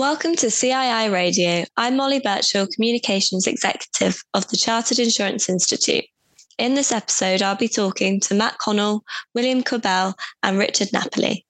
Welcome to CII Radio. I'm Molly Birchall, Communications Executive of the Chartered Insurance Institute. In this episode, I'll be talking to Matt Connell, William Quibell, and Richard Napoli.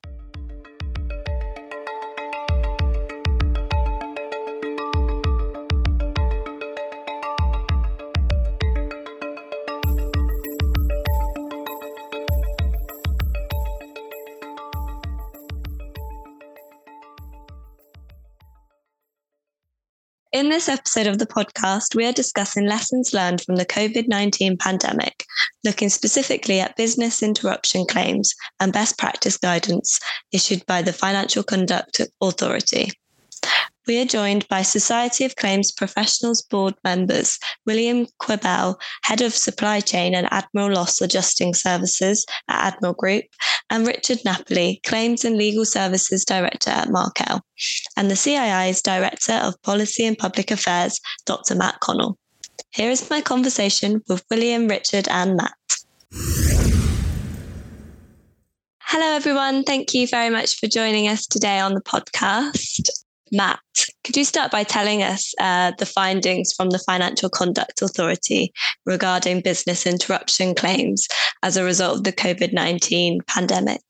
In this episode of the podcast, we are discussing lessons learned from the COVID 19 pandemic, looking specifically at business interruption claims and best practice guidance issued by the Financial Conduct Authority. We are joined by Society of Claims Professionals Board members William Quibell, Head of Supply Chain and Admiral Loss Adjusting Services at Admiral Group, and Richard Napoli, Claims and Legal Services Director at Markel, and the CII's Director of Policy and Public Affairs, Dr. Matt Connell. Here is my conversation with William, Richard, and Matt. Hello, everyone. Thank you very much for joining us today on the podcast. Matt, could you start by telling us uh, the findings from the Financial Conduct Authority regarding business interruption claims as a result of the COVID 19 pandemic?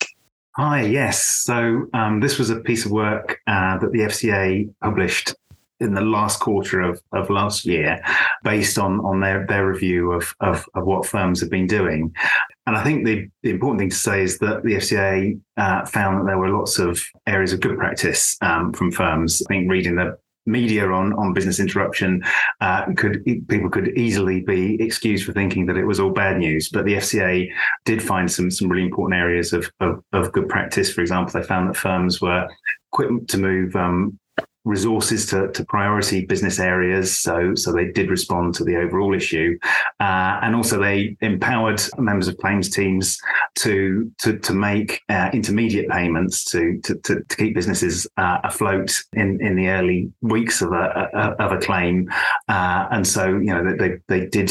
Hi, yes. So, um, this was a piece of work uh, that the FCA published in the last quarter of, of last year based on, on their, their review of, of, of what firms have been doing. And I think the, the important thing to say is that the FCA uh, found that there were lots of areas of good practice um, from firms. I think reading the media on on business interruption uh, could people could easily be excused for thinking that it was all bad news. But the FCA did find some some really important areas of of, of good practice. For example, they found that firms were quick to move um, resources to, to priority business areas. So, so they did respond to the overall issue, uh, and also they empowered members of claims teams to to to make uh, intermediate payments to, to to, to keep businesses uh, afloat in in the early weeks of a, a of a claim. Uh, and so, you know, they they did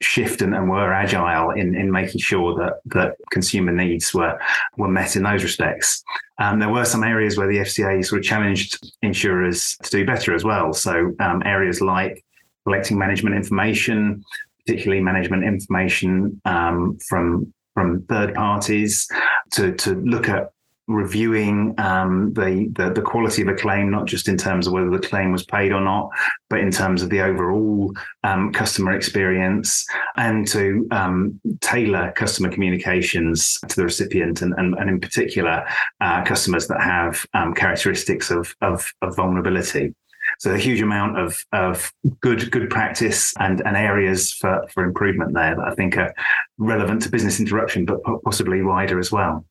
shift and, and, were agile in, in making sure that that consumer needs were were met in those respects. Um, there were some areas where the FCA sort of challenged insurers to do better as well. So um, areas like collecting management information, particularly management information um, from from third parties, to to look at reviewing um, the, the, the quality of a claim, not just in terms of whether the claim was paid or not, but in terms of the overall um, customer experience, and to um, tailor customer communications to the recipient, and, and, and in particular, uh, customers that have um, characteristics of, of, of vulnerability. So a huge amount of, of good good practice and, and areas for, for improvement there that I think are relevant to business interruption, but possibly wider as well.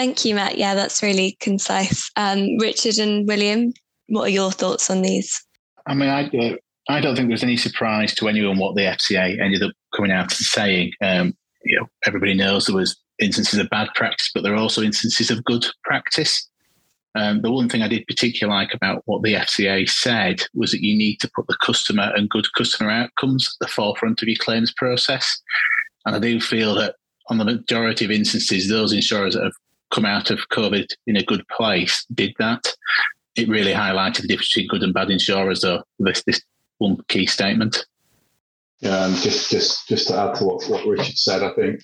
Thank you, Matt. Yeah, that's really concise. Um, Richard and William, what are your thoughts on these? I mean, I, uh, I don't think there's any surprise to anyone what the FCA ended up coming out and saying. Um, you know, everybody knows there was instances of bad practice, but there are also instances of good practice. Um, the one thing I did particularly like about what the FCA said was that you need to put the customer and good customer outcomes at the forefront of your claims process. And I do feel that on the majority of instances, those insurers that have come out of COVID in a good place did that. It really highlighted the difference between good and bad insurers, though, this, this one key statement. Yeah, and just just just to add to what, what Richard said, I think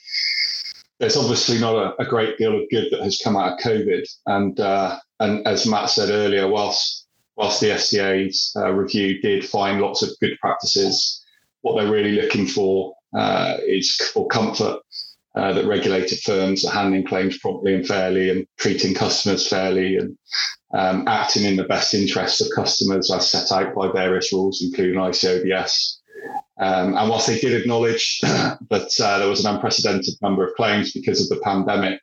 there's obviously not a, a great deal of good that has come out of COVID, and uh, and as Matt said earlier, whilst whilst the FCA's uh, review did find lots of good practices, what they're really looking for uh, is for comfort uh, that regulated firms are handling claims promptly and fairly and treating customers fairly and um, acting in the best interests of customers as set out by various rules, including ICOBS. Um, and whilst they did acknowledge that uh, there was an unprecedented number of claims because of the pandemic,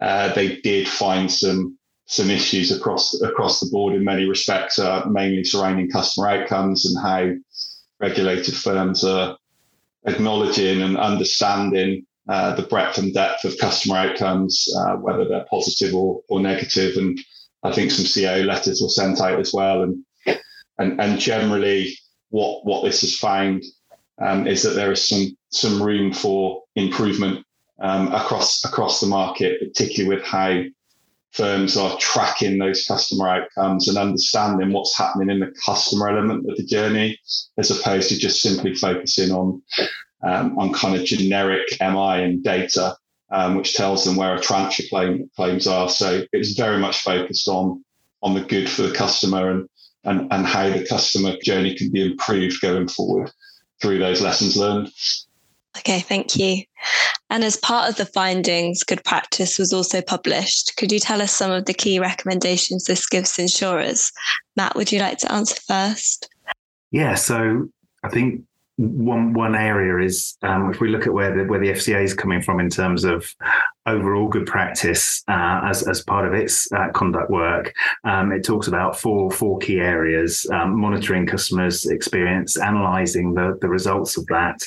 uh, they did find some some issues across across the board in many respects, uh, mainly surrounding customer outcomes and how regulated firms are acknowledging and understanding uh, the breadth and depth of customer outcomes, uh, whether they're positive or, or negative. And I think some CEO letters were sent out as well. And and, and generally, what what this has found um, is that there is some some room for improvement um, across across the market, particularly with how firms are tracking those customer outcomes and understanding what's happening in the customer element of the journey, as opposed to just simply focusing on um, on kind of generic MI and data, um, which tells them where a transfer claim claims are. So it's very much focused on on the good for the customer and and, and how the customer journey can be improved going forward through those lessons learned. Okay, thank you. And as part of the findings, Good Practice was also published. Could you tell us some of the key recommendations this gives insurers? Matt, would you like to answer first? Yeah, so I think one one area is um, if we look at where the where the FCA is coming from in terms of overall good practice uh, as, as part of its uh, conduct work. Um, it talks about four four key areas: um, monitoring customers' experience, analysing the, the results of that,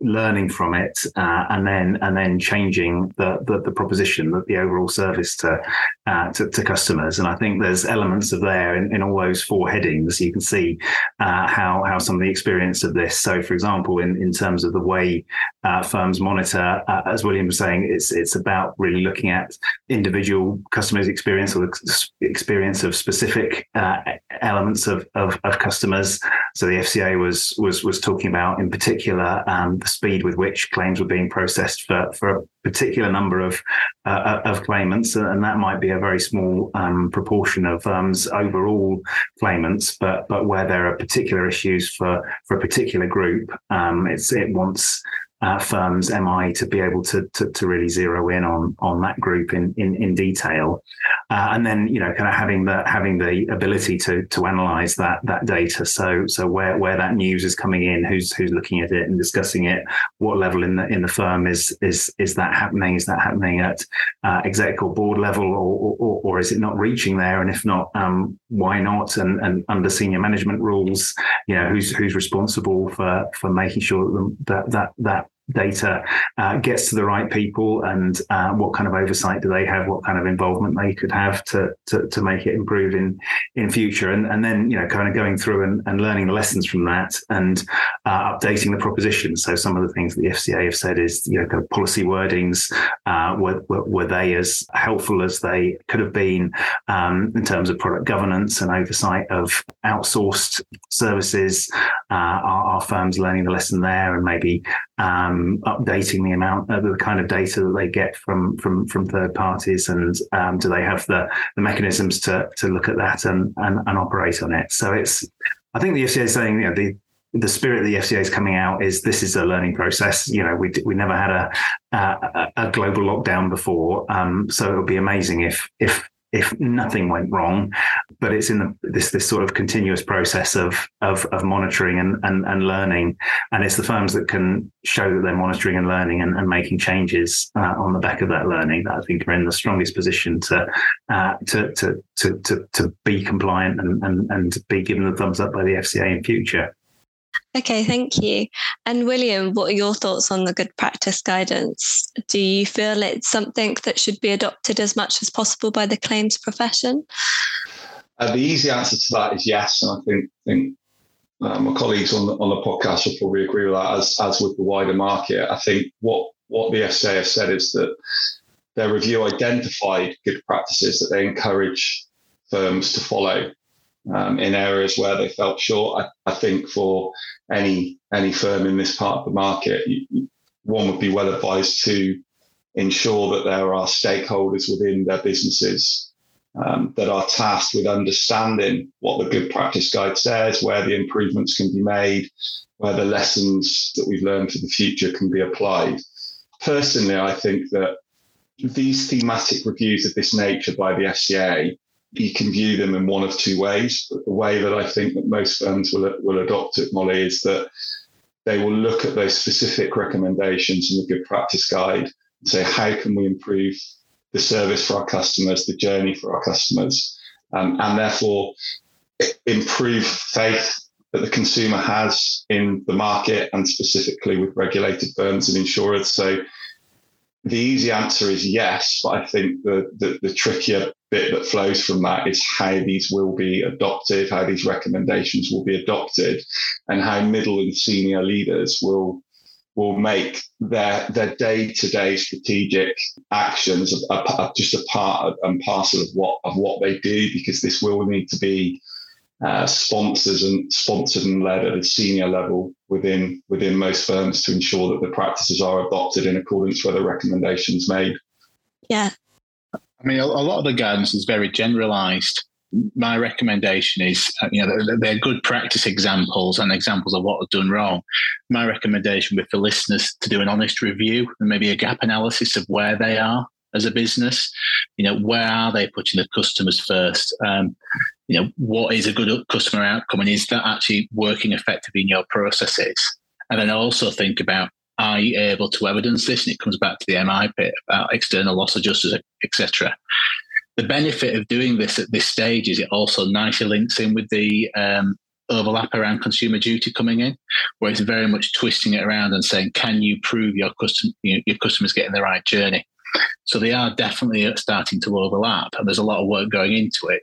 learning from it, uh, and then and then changing the, the, the proposition, the, the overall service to, uh, to, to customers. And I think there's elements of there in, in all those four headings. You can see uh, how how some of the experience of this. So, for example, in in terms of the way uh, firms monitor, as William was saying, it's it's about really looking at individual customers' experience or experience of specific uh, elements of, of, of, customers. So the FCA was was was talking about in particular um, the speed with which claims were being processed for for a particular number of uh, of claimants, and that might be a very small um, proportion of firms' overall claimants, but but where there are particular issues for for a particular group, um, it's it wants uh, firms MI to be able to, to, to really zero in on on that group in in, in detail, uh, and then you know kind of having the having the ability to to analyze that that data. So so where where that news is coming in, who's who's looking at it and discussing it, what level in the in the firm is is is that happening? Is that happening at uh, exec or board level, or, or or is it not reaching there? And if not, um, why not? And and under senior management rules, you know who's who's responsible for for making sure that that that data uh, gets to the right people and uh, what kind of oversight do they have what kind of involvement they could have to to, to make it improve in in future. And and then you know kind of going through and, and learning the lessons from that and uh, updating the proposition. So some of the things that the FCA have said is you know kind of policy wordings uh, were, were, were they as helpful as they could have been um, in terms of product governance and oversight of outsourced services. Uh, are, are firms learning the lesson there and maybe um, updating the amount of the kind of data that they get from from from third parties, and um, do they have the the mechanisms to to look at that and, and and operate on it? So it's I think the FCA is saying you know the the spirit of the FCA is coming out is this is a learning process. You know, we we never had a a, a global lockdown before, um, so it would be amazing if if if nothing went wrong. But it's in the, this this sort of continuous process of of, of monitoring and, and, and learning, and it's the firms that can show that they're monitoring and learning and, and making changes uh, on the back of that learning that I think are in the strongest position to uh, to, to, to to to be compliant and, and and be given the thumbs up by the FCA in future. Okay, thank you. And William, what are your thoughts on the good practice guidance? Do you feel it's something that should be adopted as much as possible by the claims profession? Uh, the easy answer to that is yes, and I think, think uh, my colleagues on the, on the podcast will probably agree with that. As as with the wider market, I think what what the FCA have said is that their review identified good practices that they encourage firms to follow um, in areas where they felt short. I, I, think for any any firm in this part of the market, one would be well advised to ensure that there are stakeholders within their businesses um, that are tasked with understanding what the good practice guide says, where the improvements can be made, where the lessons that we've learned for the future can be applied. Personally, I think that these thematic reviews of this nature by the FCA you can view them in one of two ways. But the way that I think that most firms will, will adopt it, Molly, is that they will look at those specific recommendations in the good practice guide and say, how can we improve the service for our customers, the journey for our customers, um, and therefore improve faith that the consumer has in the market and specifically with regulated firms and insurers. So the easy answer is yes, but I think the, the, the trickier bit that flows from that is how these will be adopted, how these recommendations will be adopted, and how middle and senior leaders will will make their their day to day strategic actions a, a, just a part of, and parcel of what of what they do because this will need to be uh, sponsors and sponsored and led at a senior level within within most firms to ensure that the practices are adopted in accordance with the recommendations made. Yeah. I mean, a, a lot of the guidance is very generalized. My recommendation is, uh, you know, they're, they're good practice examples and examples of what was done wrong. My recommendation would be for listeners to do an honest review and maybe a gap analysis of where they are as a business. You know, where are they putting the customers first? Um, you know, what is a good customer outcome and is that actually working effectively in your processes? And then also think about are you able to evidence this? And it comes back to the MI bit about external loss adjusters, etc. The benefit of doing this at this stage is it also nicely links in with the um, overlap around consumer duty coming in, where it's very much twisting it around and saying, can you prove your custom you know, your customers getting the right journey? So they are definitely starting to overlap, and there's a lot of work going into it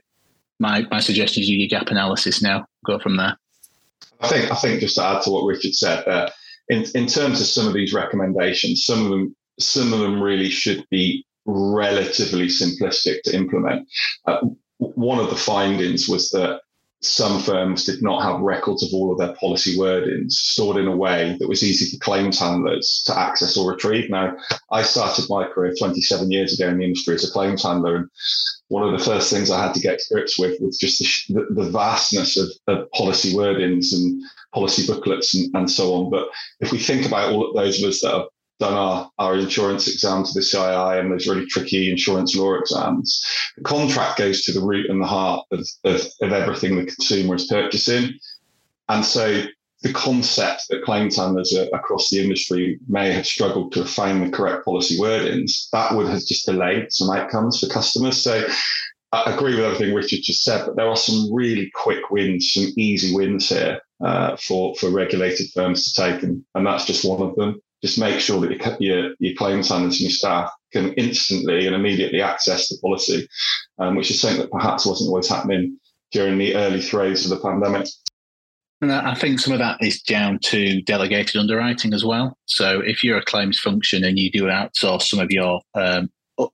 my my suggestion is you do gap analysis now. Go from there. I think I think just to add to what Richard said, uh, in in terms of some of these recommendations, some of them some of them really should be relatively simplistic to implement. Uh, one of the findings was that some firms did not have records of all of their policy wordings stored in a way that was easy for claims handlers to access or retrieve. Now, I started my career 27 years ago in the industry as a claims handler, and one of the first things I had to get to grips with was just the, the vastness of, of, policy wordings and policy booklets and, and so on. But if we think about all of those of us that have done our, our insurance exam to the CII and those really tricky insurance law exams, the contract goes to the root and the heart of, of, of everything the consumer is purchasing. And so the concept that claims handlers across the industry may have struggled to find the correct policy wordings, that would have just delayed some outcomes for customers. So I agree with everything Richard just said, but there are some really quick wins, some easy wins here uh, for, for regulated firms to take, and, and that's just one of them. Just make sure that your, your, claims handlers and your staff can instantly and immediately access the policy, um, which is something that perhaps wasn't always happening during the early throes of the pandemic. And I think some of that is down to delegated underwriting as well. So if you're a claims function and you do outsource some of your um,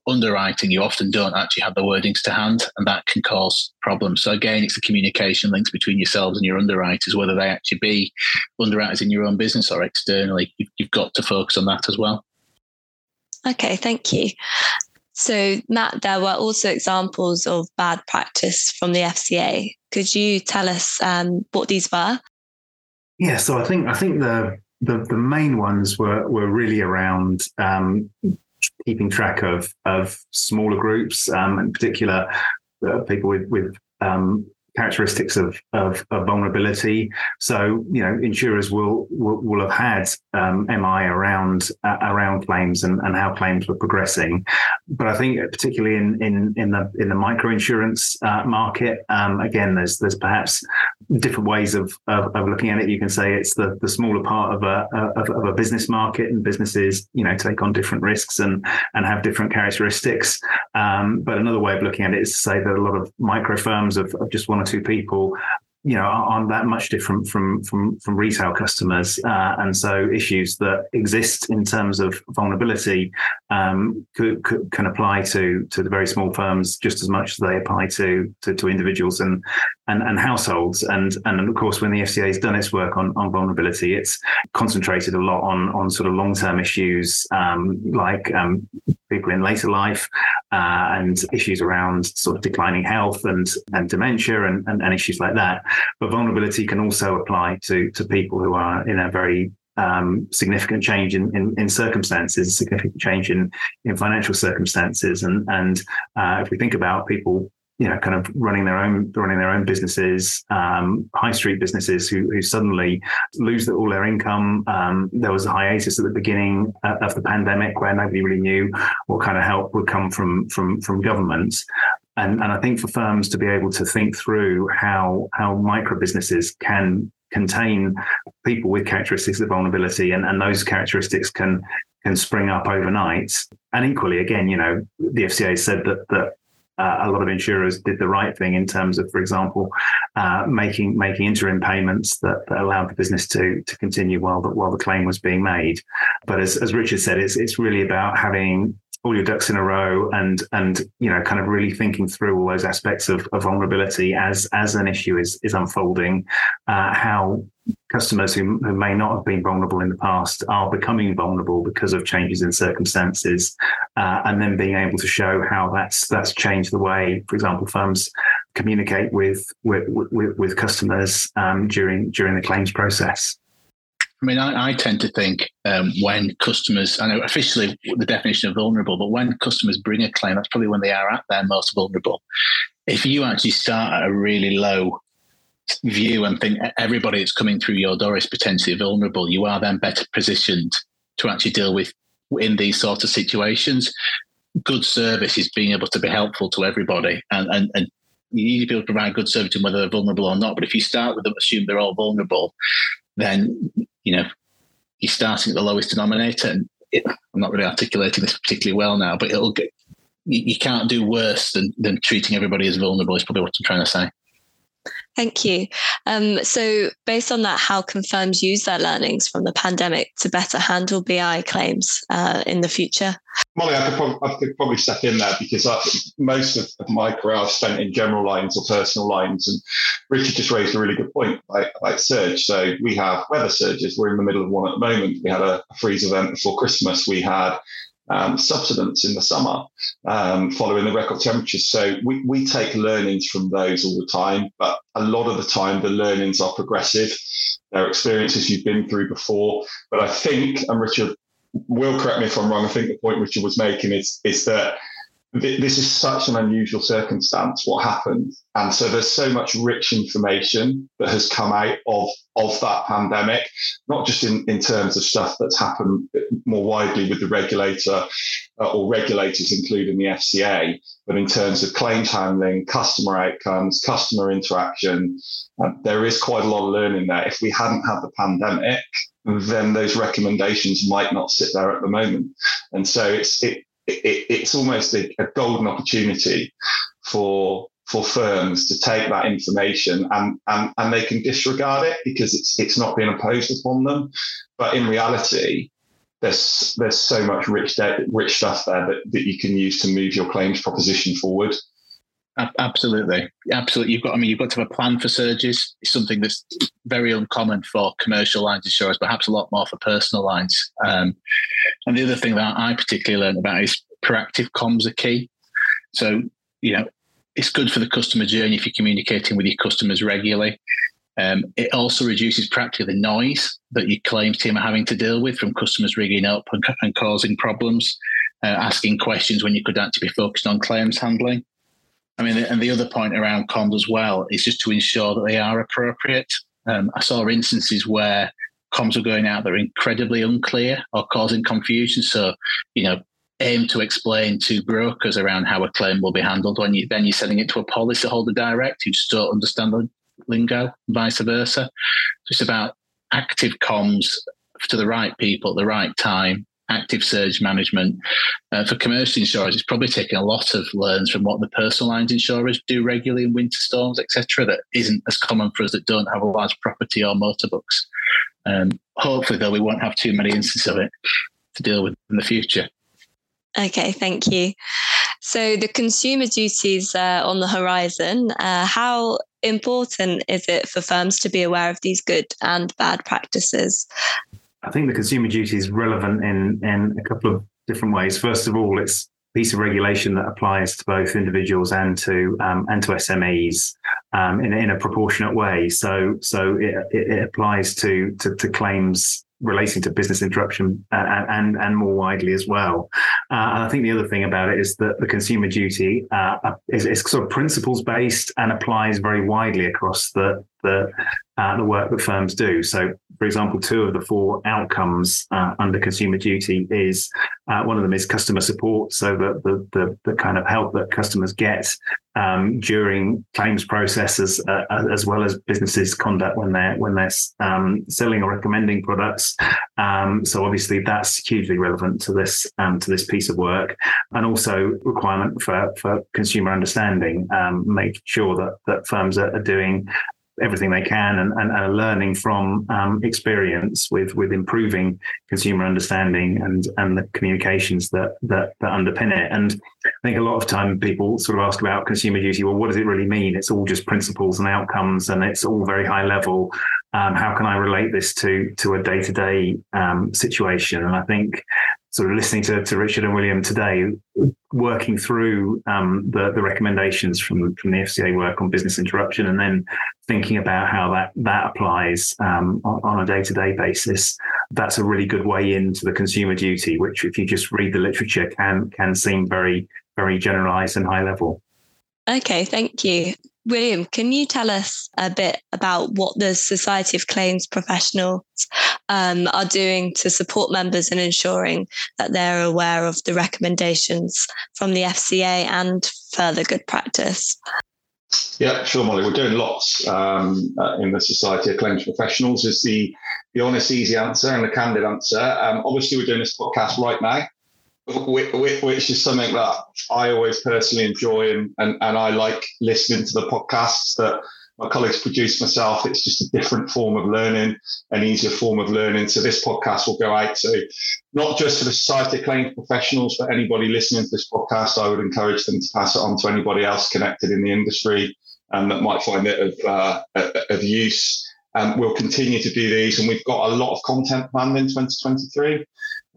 underwriting, you often don't actually have the wordings to hand, and that can cause problems. So again, it's the communication links between yourselves and your underwriters, whether they actually be underwriters in your own business or externally. You've got to focus on that as well. Okay, thank you. So, Matt, there were also examples of bad practice from the FCA. Could you tell us um, what these were? Yeah, so I think I think the the, the main ones were were really around um, keeping track of of smaller groups, um, in particular uh, people with with um, characteristics of, of, of, vulnerability. So, you know, insurers will will, will have had um, MI around uh, around claims and, and how claims were progressing. But I think particularly in in, in the in the micro insurance uh, market, um, again, there's there's perhaps different ways of, of, of looking at it. You can say it's the the smaller part of a of, of a business market, and businesses, you know, take on different risks and and have different characteristics. Um, but another way of looking at it is to say that a lot of micro firms of, of just one or two people you know aren't that much different from from from retail customers. Uh, and so issues that exist in terms of vulnerability um, could, could, can apply to to the very small firms just as much as they apply to to, to individuals and, and and households and and of course when the FCA has done its work on on vulnerability it's concentrated a lot on on sort of long term issues um, like um, people in later life uh, and issues around sort of declining health and, and dementia and, and, and, issues like that. But vulnerability can also apply to, to people who are in a very um, significant change in, in, in, circumstances, significant change in, in financial circumstances. And, and uh, if we think about people you know, kind of running their own running their own businesses, um, high street businesses who, who suddenly lose all their income. Um, there was a hiatus at the beginning uh, of the pandemic where nobody really knew what kind of help would come from from from governments. And, and I think for firms to be able to think through how how micro businesses can contain people with characteristics of vulnerability and, and those characteristics can can spring up overnight. And equally, again, you know, the FCA said that that uh, a lot of insurers did the right thing in terms of, for example, uh, making making interim payments that, that, allowed the business to to continue while the, while the claim was being made. But as, as Richard said, it's it's really about having all your ducks in a row and and you know kind of really thinking through all those aspects of, of vulnerability as as an issue is is unfolding. Uh, how customers who, who may not have been vulnerable in the past are becoming vulnerable because of changes in circumstances uh, and then being able to show how that's that's changed the way for example firms communicate with with with, with customers um, during during the claims process I mean, I, I tend to think um, when customers, I know officially the definition of vulnerable, but when customers bring a claim, that's probably when they are at their most vulnerable. If you actually start at a really low view and think everybody that's coming through your door is potentially vulnerable, you are then better positioned to actually deal with in these sorts of situations. Good service is being able to be helpful to everybody and, and, and you need to be able to provide good service to whether they're vulnerable or not. But if you start with them, assume they're all vulnerable, then you know you're starting at the lowest denominator. And it, I'm not really articulating this particularly well now, but it'll get you, you can't do worse than than treating everybody as vulnerable. Is probably what I'm trying to say. Thank you. Um, so, based on that, how can firms use their learnings from the pandemic to better handle BI claims uh, in the future? Molly, I could, probably, I could probably step in there because I, most of my career I've spent in general lines or personal lines. And Richard just raised a really good point about, about surge. So, we have weather surges. We're in the middle of one at the moment. We had a freeze event before Christmas. We had um, subsidence in the summer um, following the record temperatures. So we, we take learnings from those all the time, but a lot of the time the learnings are progressive. They're experiences you've been through before. But I think, and Richard will correct me if I'm wrong, I think the point Richard was making is, is that this is such an unusual circumstance what happened. And so there's so much rich information that has come out of of that pandemic not just in in terms of stuff that's happened more widely with the regulator uh, or regulators including the FCA but in terms of claims handling customer outcomes customer interaction uh, there is quite a lot of learning there. If we hadn't had the pandemic then those recommendations might not sit there at the moment. And so it's it it, it's almost a, a golden opportunity for for firms to take that information and, and, and they can disregard it because it's it's not being imposed upon them. But in reality, there's there's so much rich rich stuff there that, that you can use to move your claims proposition forward. Absolutely, absolutely. You've got. I mean, you've got to have a plan for surges. It's something that's very uncommon for commercial lines insurers, perhaps a lot more for personal lines. Um, and the other thing that I particularly learned about is proactive comms are key. So you know, it's good for the customer journey if you're communicating with your customers regularly. Um, it also reduces practically the noise that your claims team are having to deal with from customers rigging up and, and causing problems, uh, asking questions when you could actually be focused on claims handling. I mean, and the other point around comms as well is just to ensure that they are appropriate. Um, I saw instances where comms were going out that are incredibly unclear or causing confusion. So, you know, aim to explain to brokers around how a claim will be handled when you then you're sending it to a policyholder direct who just don't understand the lingo, vice versa. So it's about active comms to the right people at the right time active surge management. Uh, for commercial insurers, it's probably taken a lot of learns from what the personal lines insurers do regularly in winter storms, etc. That isn't as common for us that don't have a large property or motorbooks. Um, hopefully, though, we won't have too many instances of it to deal with in the future. Okay, thank you. So the consumer duties uh, on the horizon. Uh, how important is it for firms to be aware of these good and bad practices? I think the consumer duty is relevant in in a couple of different ways. First of all, it's a piece of regulation that applies to both individuals and to um, and to SMEs um, in, in a proportionate way. So so it, it applies to, to, to claims relating to business interruption uh, and and more widely as well. Uh, and I think the other thing about it is that the consumer duty uh, is, is, sort of principles based and applies very widely across the the uh, the work that firms do. So for example, two of the four outcomes uh, under consumer duty is uh, one of them is customer support, so the, the, the kind of help that customers get um, during claims processes, uh, as well as businesses' conduct when they're when they're um, selling or recommending products. Um, so obviously that's hugely relevant to this um, to this piece of work, and also requirement for for consumer understanding, um, sure that that firms are, are doing everything they can and, and are learning from um, experience with with improving consumer understanding and and the communications that, that that underpin it. And I think a lot of time people sort of ask about consumer duty. Well, what does it really mean? It's all just principles and outcomes, and it's all very high level. Um, how can I relate this to to a day to day situation? And I think sort of listening to, to Richard and William today, working through um, the, the recommendations from, from the FCA work on business interruption, and then thinking about how that that applies um, on, on, a day to day basis. That's a really good way into the consumer duty, which, if you just read the literature, can can seem very very generalised and high level. Okay, thank you. William, can you tell us a bit about what the Society of Claims Professionals um, are doing to support members in ensuring that they're aware of the recommendations from the FCA and further good practice? Yeah, sure, Molly. We're doing lots um, uh, in the Society of Claims Professionals. Is the the honest, easy answer and the candid answer. Um, obviously, we're doing this podcast right now which is something that I always personally enjoy and, and, and I like listening to the podcasts that my colleagues produce myself. It's just a different form of learning, an easier form of learning. So this podcast will go out to not just for the Society Claims Professionals, but anybody listening to this podcast. I would encourage them to pass it on to anybody else connected in the industry and that might find it of, uh, of use. Um, we'll continue to do these, and we've got a lot of content planned in 2023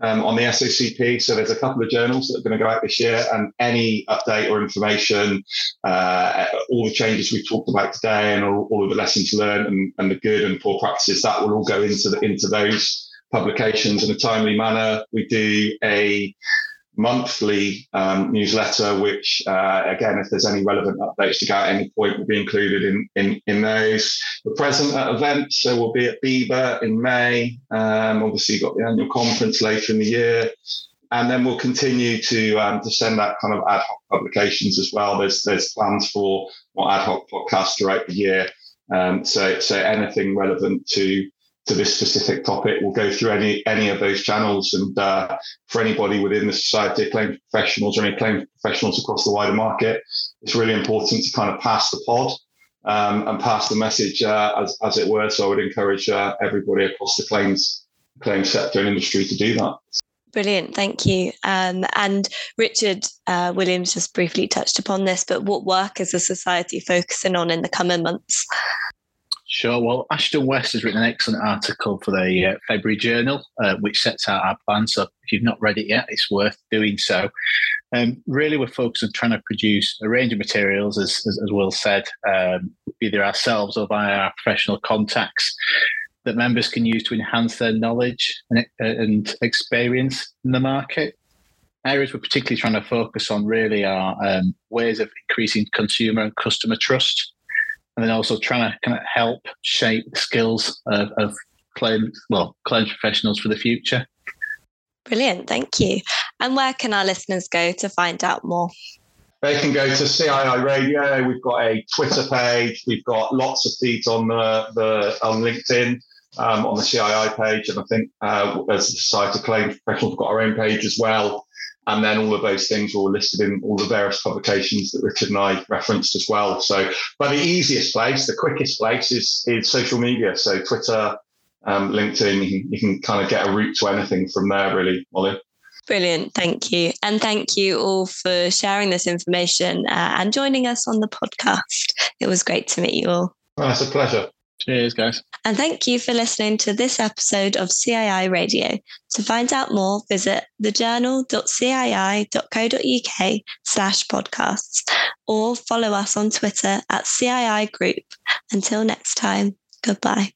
um, on the SOCP. So there's a couple of journals that are going to go out this year, and any update or information, uh, all the changes we've talked about today, and all, all of the lessons learned, and, and, the good and poor practices, that will all go into the, into those publications in a timely manner. We do a monthly um, newsletter, which uh, again, if there's any relevant updates to go at any point, will be included in, in, in those. We're present at events, so we'll be at BIBA in May. Um, obviously, got the annual conference later in the year. And then we'll continue to um, to send out kind of ad hoc publications as well. There's there's plans for more ad hoc podcasts throughout the year. Um, so so anything relevant to to this specific topic will go through any any of those channels. And uh, for anybody within the society of claims professionals or any claims professionals across the wider market, it's really important to kind of pass the pod um, and pass the message uh, as, as it were. So I would encourage uh, everybody across the claims claims sector and industry to do that. Brilliant, thank you. Um, and Richard uh, Williams just briefly touched upon this, but what work is the society focusing on in the coming months? Sure. Well, Ashton West has written an excellent article for the uh, February Journal, uh, which sets out our plan. So if you've not read it yet, it's worth doing so. Um, really, we're focused on trying to produce a range of materials, as, as, as Will said, um, either ourselves or via our professional contacts that members can use to enhance their knowledge and, uh, and experience in the market. Areas we're particularly trying to focus on really are um, ways of increasing consumer and customer trust and then also trying to kind of help shape the skills of, of claim well claims professionals for the future. Brilliant, thank you. And where can our listeners go to find out more? They can go to CII Radio. We've got a Twitter page. We've got lots of feeds on the, the on LinkedIn, um, on the CII page, and I think uh, as the Society of Claims Professionals, we've got our own page as well. And then all of those things are all listed in all the various publications that Richard and I referenced as well. So, but the easiest place, the quickest place is, is social media. So Twitter, um, LinkedIn, you can, you can kind of get a route to anything from there, really, Molly. Brilliant. Thank you. And thank you all for sharing this information uh, and joining us on the podcast. It was great to meet you all. Well, it's a pleasure. Cheers, guys. And thank you for listening to this episode of CII Radio. To find out more, visit thejournal.cii.co.uk slash podcasts or follow us on Twitter at CII Group. Until next time, goodbye.